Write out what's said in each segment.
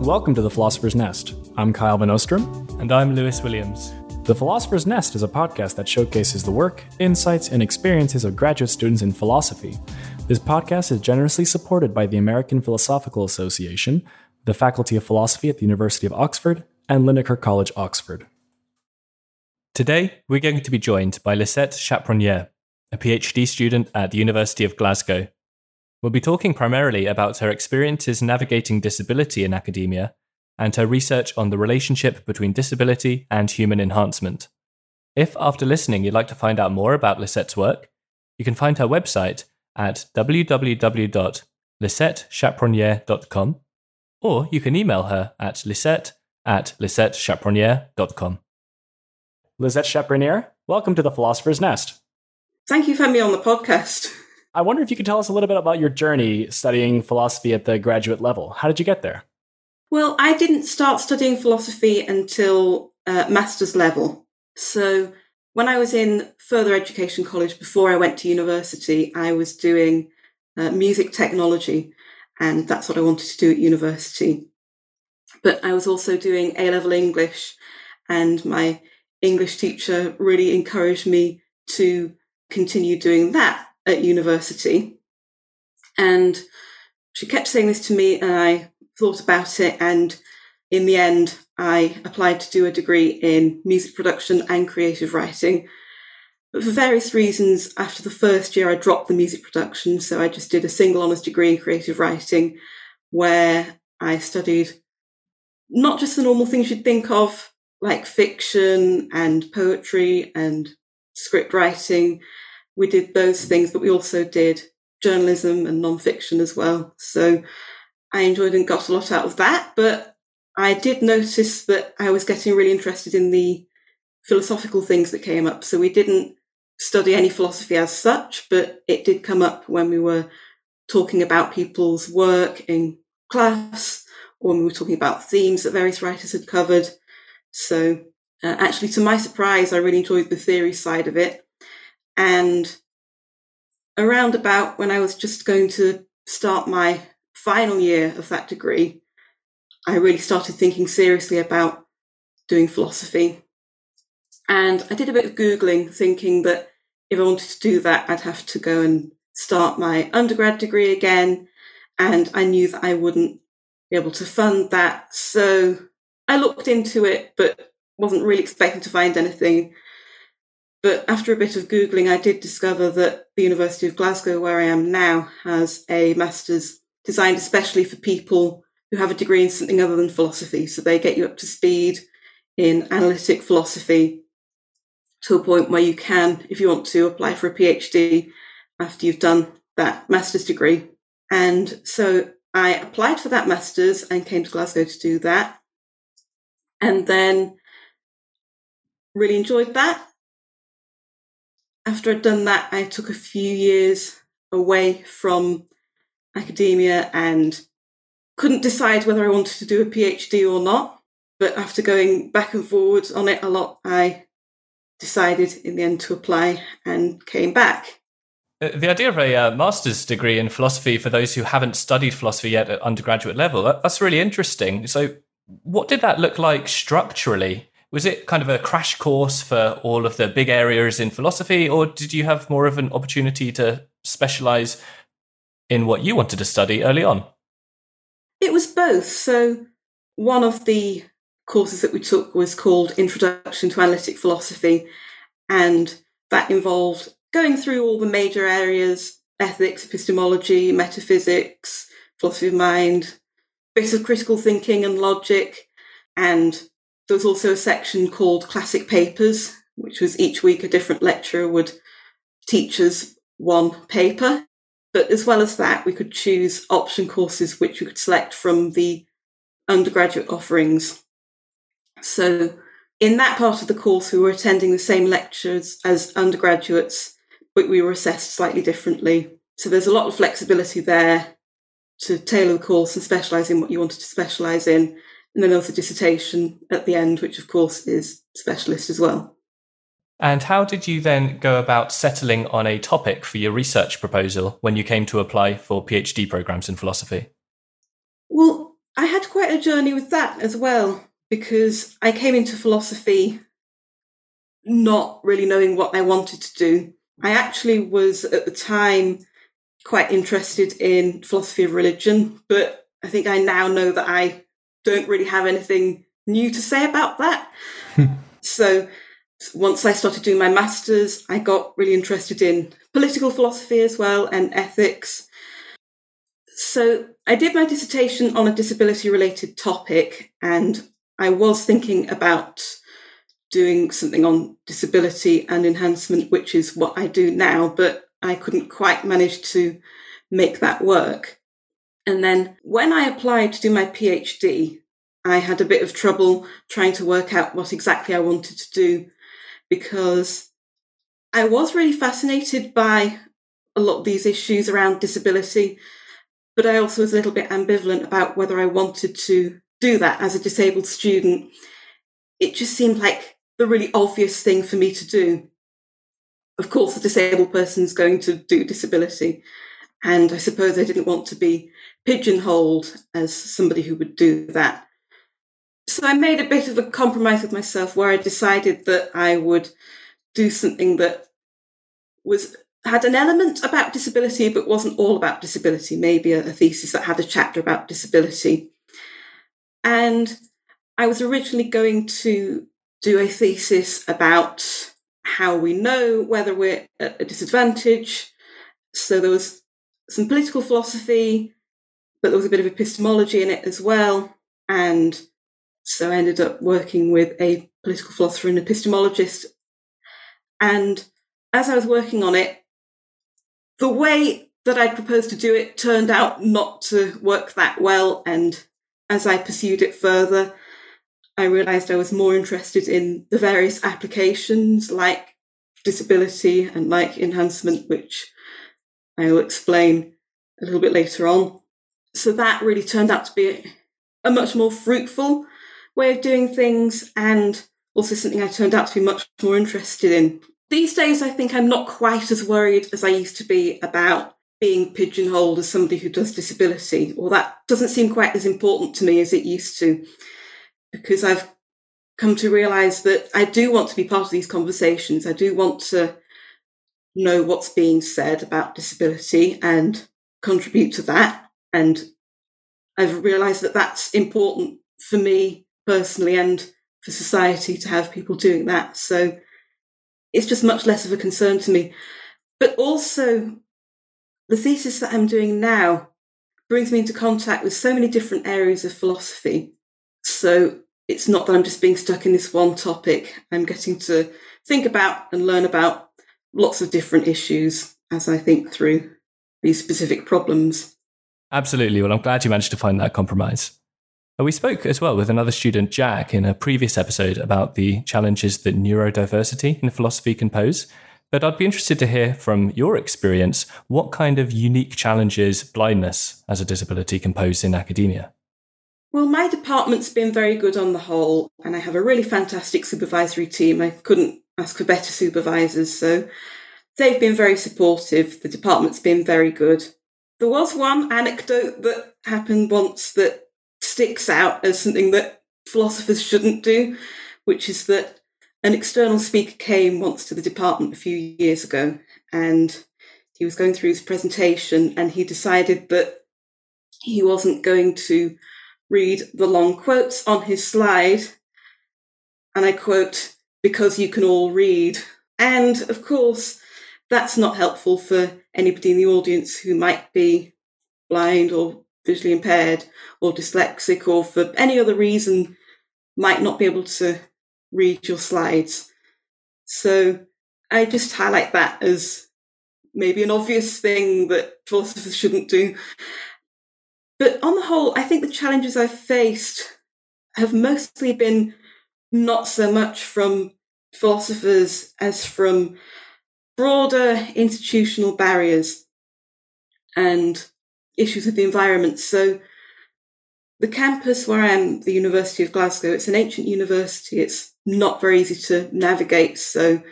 Welcome to The Philosopher's Nest. I'm Kyle Van Ostrom. And I'm Lewis Williams. The Philosopher's Nest is a podcast that showcases the work, insights, and experiences of graduate students in philosophy. This podcast is generously supported by the American Philosophical Association, the Faculty of Philosophy at the University of Oxford, and Linacre College, Oxford. Today, we're going to be joined by Lysette Chaproniere, a PhD student at the University of Glasgow. We'll be talking primarily about her experiences navigating disability in academia and her research on the relationship between disability and human enhancement. If, after listening, you'd like to find out more about Lysette's work, you can find her website at www.lysettechaproniere.com or you can email her at lysette at lysettechaproniere.com. Lysette Chaproniere, welcome to the Philosopher's Nest. Thank you for having me on the podcast. I wonder if you could tell us a little bit about your journey studying philosophy at the graduate level. How did you get there? Well, I didn't start studying philosophy until uh, master's level. So when I was in further education college before I went to university, I was doing uh, music technology, and that's what I wanted to do at university. But I was also doing A level English, and my English teacher really encouraged me to continue doing that at university. And she kept saying this to me, and I thought about it. And in the end, I applied to do a degree in music production and creative writing. But for various reasons, after the first year, I dropped the music production. So I just did a single honours degree in creative writing where I studied not just the normal things you'd think of, like fiction and poetry and script writing, we did those things, but we also did journalism and nonfiction as well. So I enjoyed and got a lot out of that. But I did notice that I was getting really interested in the philosophical things that came up. So we didn't study any philosophy as such, but it did come up when we were talking about people's work in class or when we were talking about themes that various writers had covered. So uh, actually, to my surprise, I really enjoyed the theory side of it. And around about when I was just going to start my final year of that degree, I really started thinking seriously about doing philosophy. And I did a bit of Googling, thinking that if I wanted to do that, I'd have to go and start my undergrad degree again. And I knew that I wouldn't be able to fund that. So I looked into it, but wasn't really expecting to find anything. But after a bit of Googling, I did discover that the University of Glasgow, where I am now, has a master's designed especially for people who have a degree in something other than philosophy. So they get you up to speed in analytic philosophy to a point where you can, if you want to, apply for a PhD after you've done that master's degree. And so I applied for that master's and came to Glasgow to do that. And then really enjoyed that after I'd done that, I took a few years away from academia and couldn't decide whether I wanted to do a PhD or not. But after going back and forward on it a lot, I decided in the end to apply and came back. Uh, the idea of a uh, master's degree in philosophy for those who haven't studied philosophy yet at undergraduate level, that's really interesting. So, what did that look like structurally? Was it kind of a crash course for all of the big areas in philosophy, or did you have more of an opportunity to specialize in what you wanted to study early on? It was both. So, one of the courses that we took was called Introduction to Analytic Philosophy, and that involved going through all the major areas ethics, epistemology, metaphysics, philosophy of mind, bits of critical thinking and logic, and there was also a section called Classic Papers, which was each week a different lecturer would teach us one paper. But as well as that, we could choose option courses which we could select from the undergraduate offerings. So, in that part of the course, we were attending the same lectures as undergraduates, but we were assessed slightly differently. So, there's a lot of flexibility there to tailor the course and specialise in what you wanted to specialise in and then also dissertation at the end, which of course is specialist as well. And how did you then go about settling on a topic for your research proposal when you came to apply for PhD programs in philosophy? Well, I had quite a journey with that as well because I came into philosophy not really knowing what I wanted to do. I actually was at the time quite interested in philosophy of religion, but I think I now know that I don't really have anything new to say about that. so once I started doing my masters, I got really interested in political philosophy as well and ethics. So I did my dissertation on a disability related topic and I was thinking about doing something on disability and enhancement, which is what I do now, but I couldn't quite manage to make that work. And then when I applied to do my PhD, I had a bit of trouble trying to work out what exactly I wanted to do because I was really fascinated by a lot of these issues around disability, but I also was a little bit ambivalent about whether I wanted to do that as a disabled student. It just seemed like the really obvious thing for me to do. Of course, a disabled person's going to do disability. And I suppose I didn't want to be pigeonholed as somebody who would do that. So I made a bit of a compromise with myself where I decided that I would do something that was had an element about disability but wasn't all about disability, maybe a, a thesis that had a chapter about disability. And I was originally going to do a thesis about how we know whether we're at a disadvantage. So there was some political philosophy, but there was a bit of epistemology in it as well. And so I ended up working with a political philosopher and epistemologist. And as I was working on it, the way that I'd proposed to do it turned out not to work that well. And as I pursued it further, I realised I was more interested in the various applications like disability and like enhancement, which I will explain a little bit later on. So that really turned out to be a much more fruitful way of doing things and also something I turned out to be much more interested in. These days, I think I'm not quite as worried as I used to be about being pigeonholed as somebody who does disability, or that doesn't seem quite as important to me as it used to because I've come to realize that I do want to be part of these conversations. I do want to know what's being said about disability and contribute to that. And I've realized that that's important for me personally and for society to have people doing that. So it's just much less of a concern to me. But also, the thesis that I'm doing now brings me into contact with so many different areas of philosophy so it's not that I'm just being stuck in this one topic. I'm getting to think about and learn about lots of different issues as I think through these specific problems. Absolutely. Well, I'm glad you managed to find that compromise. Uh, we spoke as well with another student, Jack, in a previous episode about the challenges that neurodiversity in philosophy can pose. But I'd be interested to hear from your experience what kind of unique challenges blindness as a disability can pose in academia. Well, my department's been very good on the whole, and I have a really fantastic supervisory team. I couldn't ask for better supervisors, so they've been very supportive. The department's been very good. There was one anecdote that happened once that sticks out as something that philosophers shouldn't do, which is that an external speaker came once to the department a few years ago and he was going through his presentation and he decided that he wasn't going to read the long quotes on his slide. And I quote, because you can all read. And of course, that's not helpful for anybody in the audience who might be blind or visually impaired or dyslexic or for any other reason might not be able to read your slides. So I just highlight that as maybe an obvious thing that philosophers shouldn't do. But on the whole, I think the challenges I've faced have mostly been not so much from philosophers as from broader institutional barriers and issues of the environment. So the campus where I am, the University of Glasgow, it's an ancient university. It's not very easy to navigate. So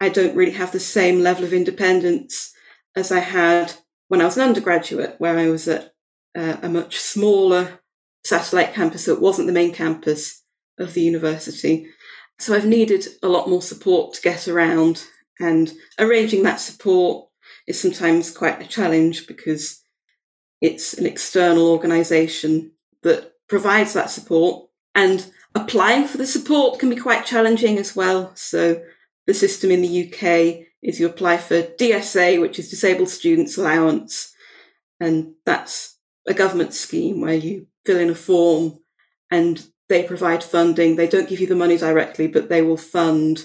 I don't really have the same level of independence as I had when I was an undergraduate, where I was at uh, a much smaller satellite campus, it wasn't the main campus of the university. So I've needed a lot more support to get around, and arranging that support is sometimes quite a challenge because it's an external organisation that provides that support, and applying for the support can be quite challenging as well. So the system in the UK is you apply for DSA, which is Disabled Students Allowance, and that's a government scheme where you fill in a form and they provide funding. They don't give you the money directly, but they will fund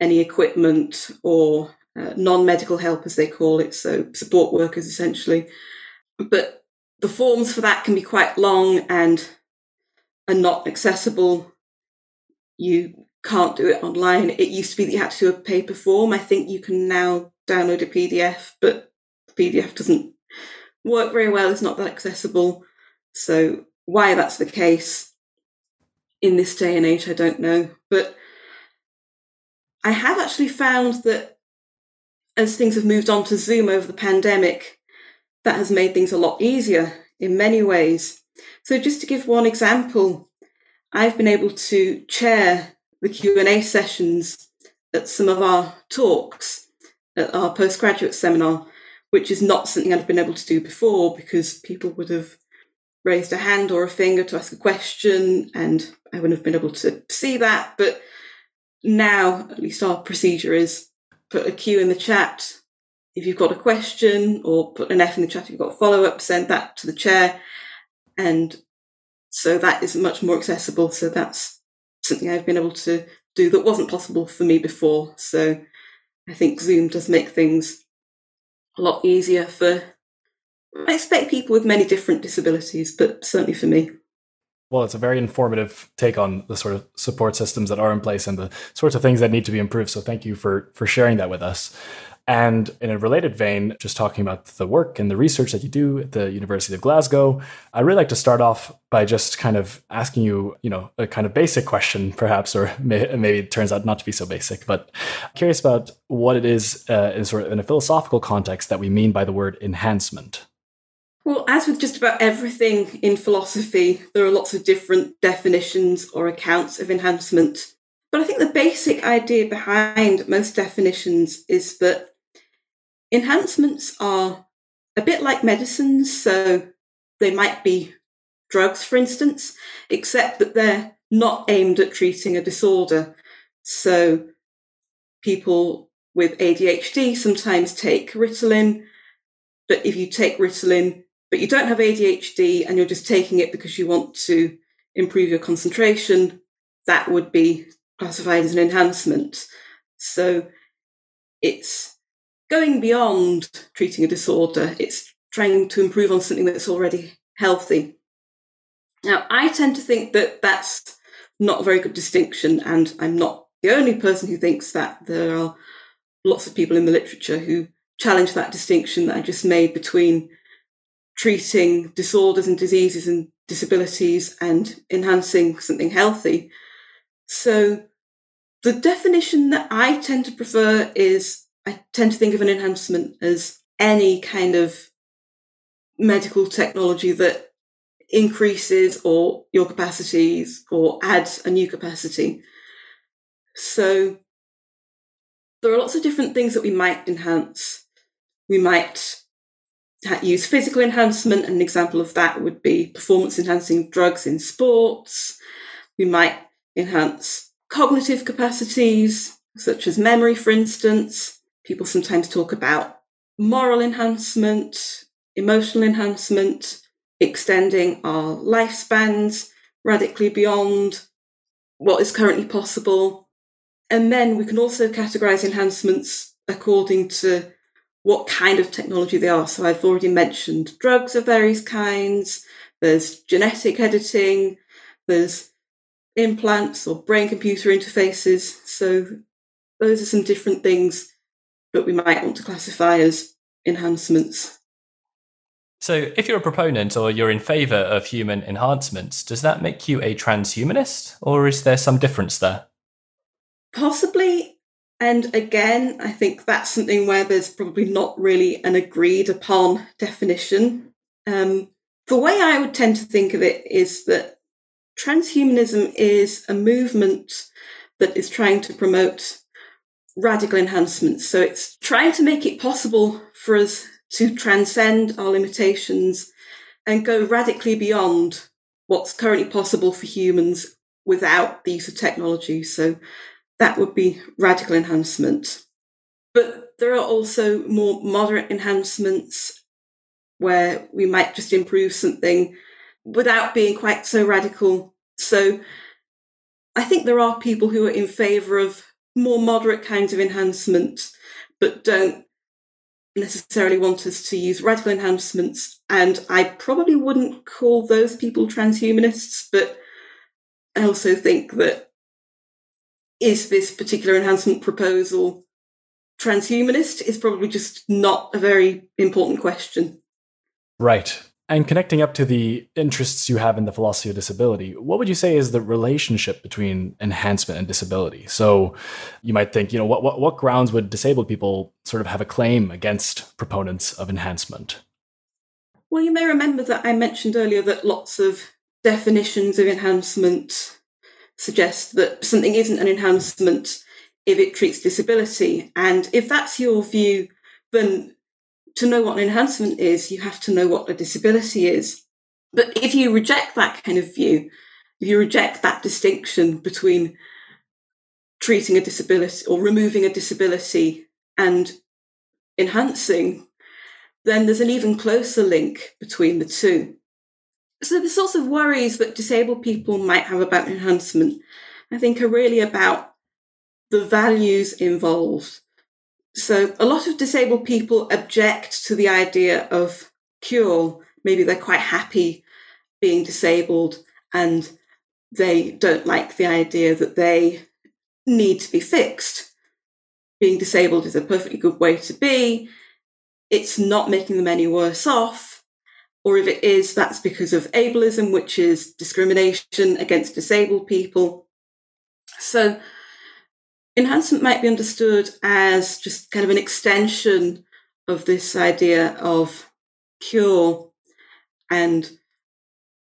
any equipment or uh, non medical help, as they call it, so support workers essentially. But the forms for that can be quite long and are not accessible. You can't do it online. It used to be that you had to do a paper form. I think you can now download a PDF, but the PDF doesn't work very well. It's not that accessible. So why that's the case in this day and age, I don't know. But I have actually found that as things have moved on to Zoom over the pandemic, that has made things a lot easier in many ways. So just to give one example, I've been able to chair the Q&A sessions at some of our talks at our postgraduate seminar, which is not something I've been able to do before because people would have raised a hand or a finger to ask a question and I wouldn't have been able to see that. But now, at least our procedure is put a Q in the chat. If you've got a question or put an F in the chat, if you've got a follow up, send that to the chair. And so that is much more accessible. So that's something I've been able to do that wasn't possible for me before. So I think Zoom does make things a lot easier for, I expect people with many different disabilities, but certainly for me. Well, it's a very informative take on the sort of support systems that are in place and the sorts of things that need to be improved. So thank you for for sharing that with us. And in a related vein, just talking about the work and the research that you do at the University of Glasgow, I'd really like to start off by just kind of asking you, you know, a kind of basic question, perhaps, or may, maybe it turns out not to be so basic, but I'm curious about what it is uh, in sort of in a philosophical context that we mean by the word enhancement. Well, as with just about everything in philosophy, there are lots of different definitions or accounts of enhancement. But I think the basic idea behind most definitions is that Enhancements are a bit like medicines, so they might be drugs, for instance, except that they're not aimed at treating a disorder. So people with ADHD sometimes take Ritalin, but if you take Ritalin, but you don't have ADHD and you're just taking it because you want to improve your concentration, that would be classified as an enhancement. So it's going beyond treating a disorder, it's trying to improve on something that's already healthy. Now, I tend to think that that's not a very good distinction, and I'm not the only person who thinks that. There are lots of people in the literature who challenge that distinction that I just made between treating disorders and diseases and disabilities and enhancing something healthy. So, the definition that I tend to prefer is I tend to think of an enhancement as any kind of medical technology that increases or your capacities or adds a new capacity. So there are lots of different things that we might enhance. We might use physical enhancement. An example of that would be performance enhancing drugs in sports. We might enhance cognitive capacities, such as memory, for instance. People sometimes talk about moral enhancement, emotional enhancement, extending our lifespans radically beyond what is currently possible. And then we can also categorize enhancements according to what kind of technology they are. So I've already mentioned drugs of various kinds, there's genetic editing, there's implants or brain computer interfaces. So those are some different things that we might want to classify as enhancements. So, if you're a proponent or you're in favour of human enhancements, does that make you a transhumanist, or is there some difference there? Possibly. And again, I think that's something where there's probably not really an agreed upon definition. Um, The way I would tend to think of it is that transhumanism is a movement that is trying to promote radical enhancements. So it's trying to make it possible for us to transcend our limitations and go radically beyond what's currently possible for humans without the use of technology. So that would be radical enhancement. But there are also more moderate enhancements where we might just improve something without being quite so radical. So I think there are people who are in favour of more moderate kinds of enhancement, but don't necessarily want us to use radical enhancements. And I probably wouldn't call those people transhumanists, but I also think that is this particular enhancement proposal transhumanist is probably just not a very important question. Right. And connecting up to the interests you have in the philosophy of disability, what would you say is the relationship between enhancement and disability? So you might think, you know, what, what, what grounds would disabled people sort of have a claim against proponents of enhancement? Well, you may remember that I mentioned earlier that lots of definitions of enhancement suggest that something isn't an enhancement if it treats disability. And if that's your view, then to know what an enhancement is, you have to know what a disability is. But if you reject that kind of view, if you reject that distinction between treating a disability or removing a disability and enhancing, then there's an even closer link between the two. So the sorts of worries that disabled people might have about enhancement, I think, are really about the values involved so a lot of disabled people object to the idea of cure. Maybe they're quite happy being disabled and they don't like the idea that they need to be fixed. Being disabled is a perfectly good way to be. It's not making them any worse off. Or if it is, that's because of ableism, which is discrimination against disabled people. So enhancement might be understood as just kind of an extension of this idea of cure. And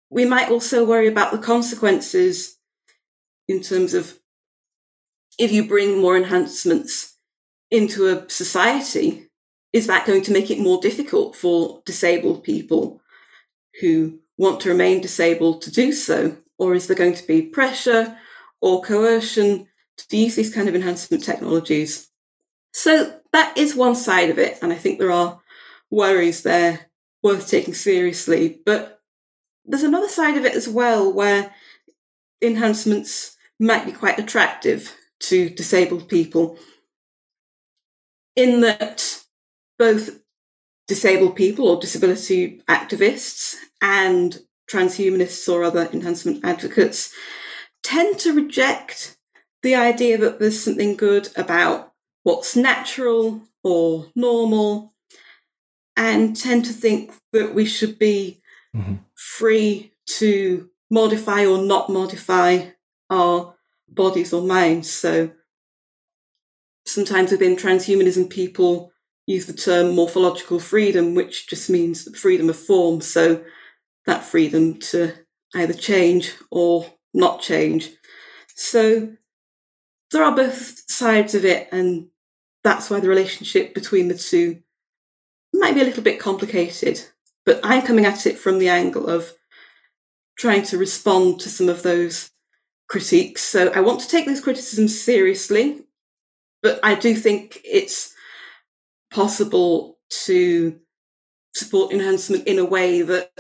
we might also worry about the consequences in terms of if you bring more enhancements into a society, is that going to make it more difficult for disabled people who want to remain disabled to do so? Or is there going to be pressure or coercion to use these kind of enhancement technologies. So that is one side of it, and I think there are worries there worth taking seriously. But there's another side of it as well where enhancements might be quite attractive to disabled people, in that both disabled people or disability activists and transhumanists or other enhancement advocates tend to reject the idea that there's something good about what's natural or normal and tend to think that we should be mm-hmm. free to modify or not modify our bodies or minds. So sometimes within transhumanism, people use the term morphological freedom, which just means freedom of form. So that freedom to either change or not change. So there are both sides of it, and that's why the relationship between the two might be a little bit complicated. But I'm coming at it from the angle of trying to respond to some of those critiques. So I want to take those criticisms seriously, but I do think it's possible to support enhancement in a way that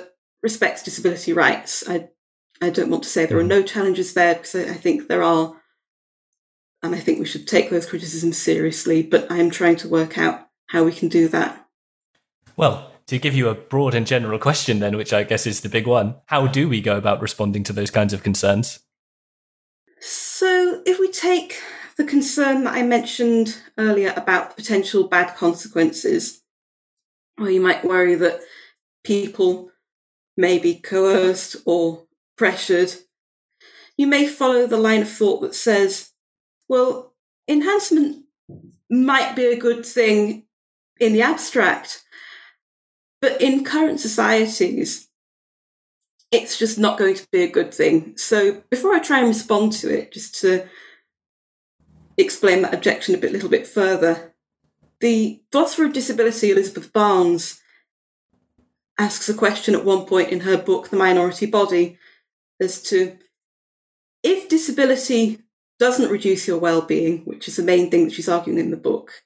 respects disability rights. I I don't want to say there are no challenges there because I think there are and I think we should take those criticisms seriously, but I'm trying to work out how we can do that. Well, to give you a broad and general question, then, which I guess is the big one, how do we go about responding to those kinds of concerns? So, if we take the concern that I mentioned earlier about potential bad consequences, or you might worry that people may be coerced or pressured, you may follow the line of thought that says well, enhancement might be a good thing in the abstract, but in current societies, it's just not going to be a good thing. So before I try and respond to it, just to explain that objection a bit, little bit further, the philosopher of disability, Elizabeth Barnes, asks a question at one point in her book, The Minority Body, as to if disability doesn't reduce your well-being, which is the main thing that she's arguing in the book,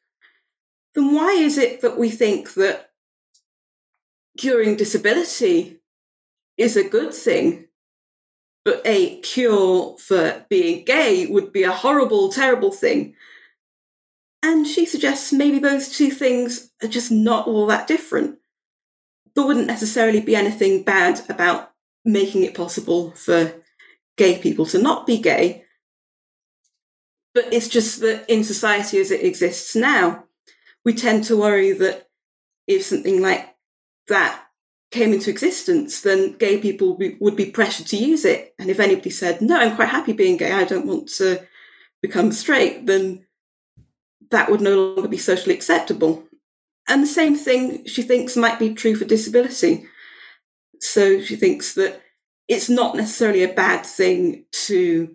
then why is it that we think that curing disability is a good thing, but a cure for being gay would be a horrible, terrible thing? And she suggests maybe those two things are just not all that different. There wouldn't necessarily be anything bad about making it possible for gay people to not be gay. But it's just that in society as it exists now, we tend to worry that if something like that came into existence, then gay people would be pressured to use it. And if anybody said, no, I'm quite happy being gay, I don't want to become straight, then that would no longer be socially acceptable. And the same thing she thinks might be true for disability. So she thinks that it's not necessarily a bad thing to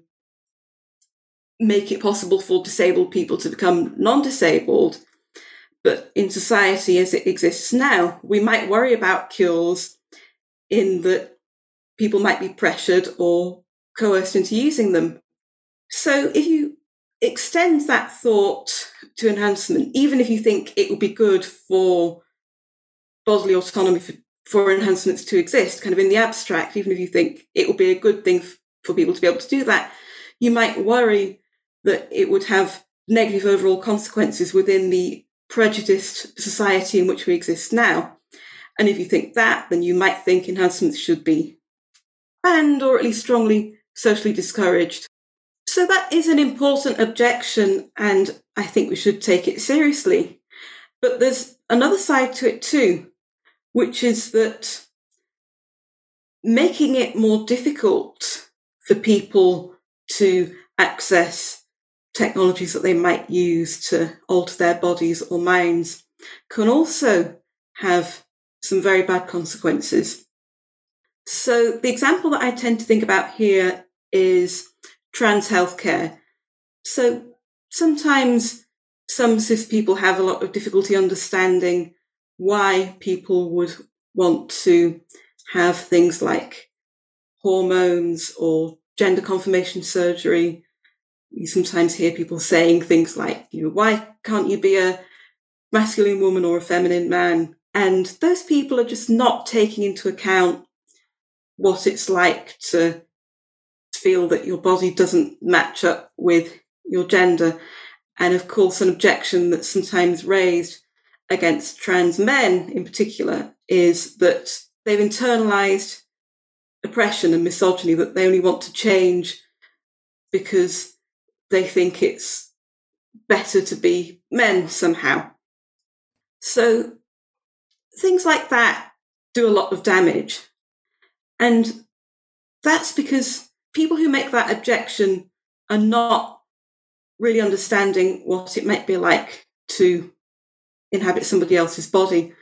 make it possible for disabled people to become non disabled. But in society as it exists now, we might worry about cures in that people might be pressured or coerced into using them. So if you extend that thought to enhancement, even if you think it would be good for bodily autonomy for for enhancements to exist, kind of in the abstract, even if you think it would be a good thing for people to be able to do that, you might worry that it would have negative overall consequences within the prejudiced society in which we exist now. And if you think that, then you might think enhancements should be banned or at least strongly socially discouraged. So that is an important objection, and I think we should take it seriously. But there's another side to it too, which is that making it more difficult for people to access technologies that they might use to alter their bodies or minds can also have some very bad consequences. So, the example that I tend to think about here is trans healthcare. So, sometimes some cis people have a lot of difficulty understanding why people would want to have things like hormones or gender confirmation surgery. You sometimes hear people saying things like, you know, why can't you be a masculine woman or a feminine man? And those people are just not taking into account what it's like to feel that your body doesn't match up with your gender. And of course, an objection that's sometimes raised against trans men in particular is that they've internalized oppression and misogyny that they only want to change because they think it's better to be men somehow. So things like that do a lot of damage. And that's because people who make that objection are not really understanding what it might be like to inhabit somebody else's body.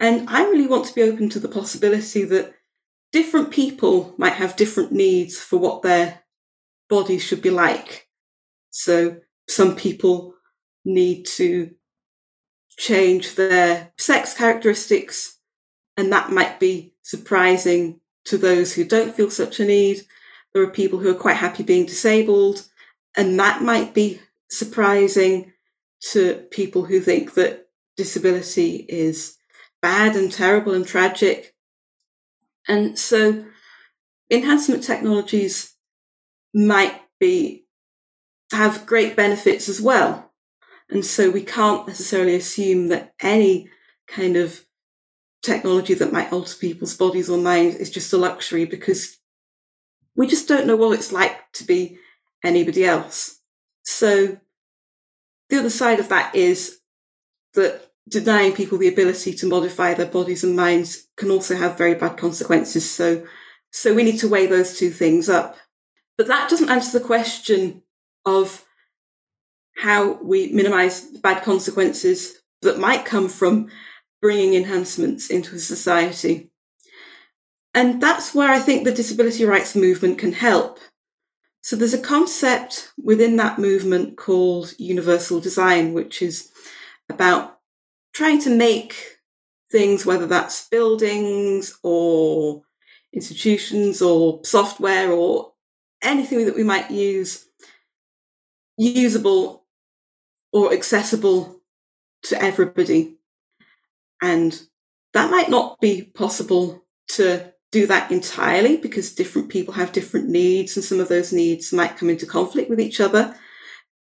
And I really want to be open to the possibility that different people might have different needs for what their bodies should be like. So some people need to change their sex characteristics, and that might be surprising to those who don't feel such a need. There are people who are quite happy being disabled, and that might be surprising to people who think that disability is bad and terrible and tragic. And so enhancement technologies might be have great benefits as well. And so we can't necessarily assume that any kind of technology that might alter people's bodies or minds is just a luxury because we just don't know what it's like to be anybody else. So the other side of that is that denying people the ability to modify their bodies and minds can also have very bad consequences. So, so we need to weigh those two things up. But that doesn't answer the question of how we minimize bad consequences that might come from bringing enhancements into a society. And that's where I think the disability rights movement can help. So there's a concept within that movement called universal design, which is about trying to make things, whether that's buildings or institutions or software or anything that we might use, usable or accessible to everybody. And that might not be possible to do that entirely because different people have different needs and some of those needs might come into conflict with each other.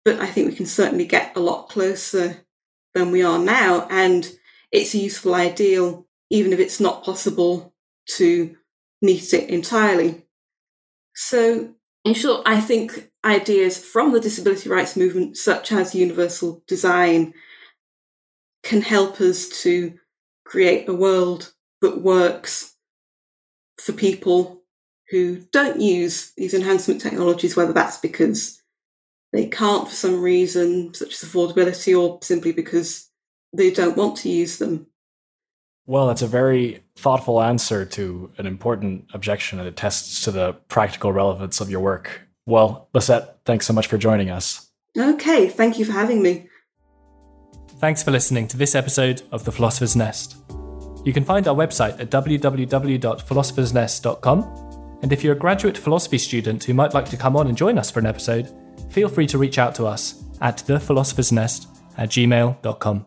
But I think we can certainly get a lot closer than we are now. And it's a useful ideal, even if it's not possible to meet it entirely. So, in short, I think ideas from the disability rights movement, such as universal design, can help us to create a world that works for people who don't use these enhancement technologies, whether that's because they can't for some reason, such as affordability, or simply because they don't want to use them. Well, that's a very thoughtful answer to an important objection and attests to the practical relevance of your work. Well, Lysette, thanks so much for joining us. Okay, thank you for having me. Thanks for listening to this episode of The Philosopher's Nest. You can find our website at www.philosophersnest.com. And if you're a graduate philosophy student who might like to come on and join us for an episode, feel free to reach out to us at thephilosophers.nest at gmail.com.